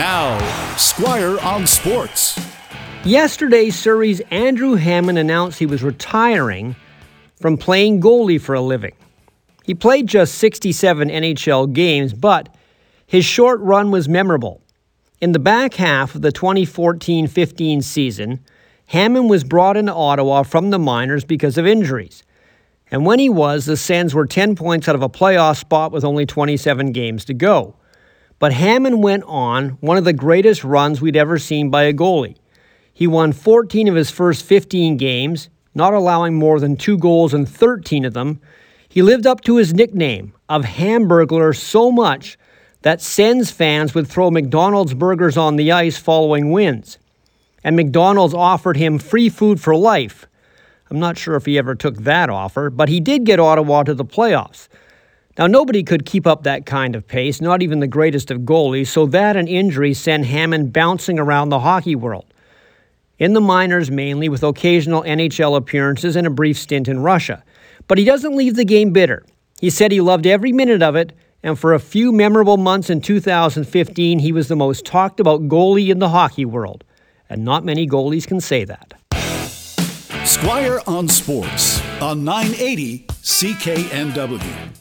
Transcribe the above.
Now, Squire on Sports. Yesterday, Surrey's Andrew Hammond announced he was retiring from playing goalie for a living. He played just 67 NHL games, but his short run was memorable. In the back half of the 2014 15 season, Hammond was brought into Ottawa from the minors because of injuries. And when he was, the Sens were 10 points out of a playoff spot with only 27 games to go. But Hammond went on one of the greatest runs we'd ever seen by a goalie. He won 14 of his first 15 games, not allowing more than two goals in 13 of them. He lived up to his nickname of Hamburglar so much that Sens fans would throw McDonald's burgers on the ice following wins. And McDonald's offered him free food for life. I'm not sure if he ever took that offer, but he did get Ottawa to the playoffs. Now, nobody could keep up that kind of pace, not even the greatest of goalies, so that and injury sent Hammond bouncing around the hockey world in the minors mainly, with occasional NHL appearances and a brief stint in Russia. But he doesn't leave the game bitter. He said he loved every minute of it, and for a few memorable months in 2015, he was the most talked about goalie in the hockey world. And not many goalies can say that. Squire on Sports on 980 CKNW.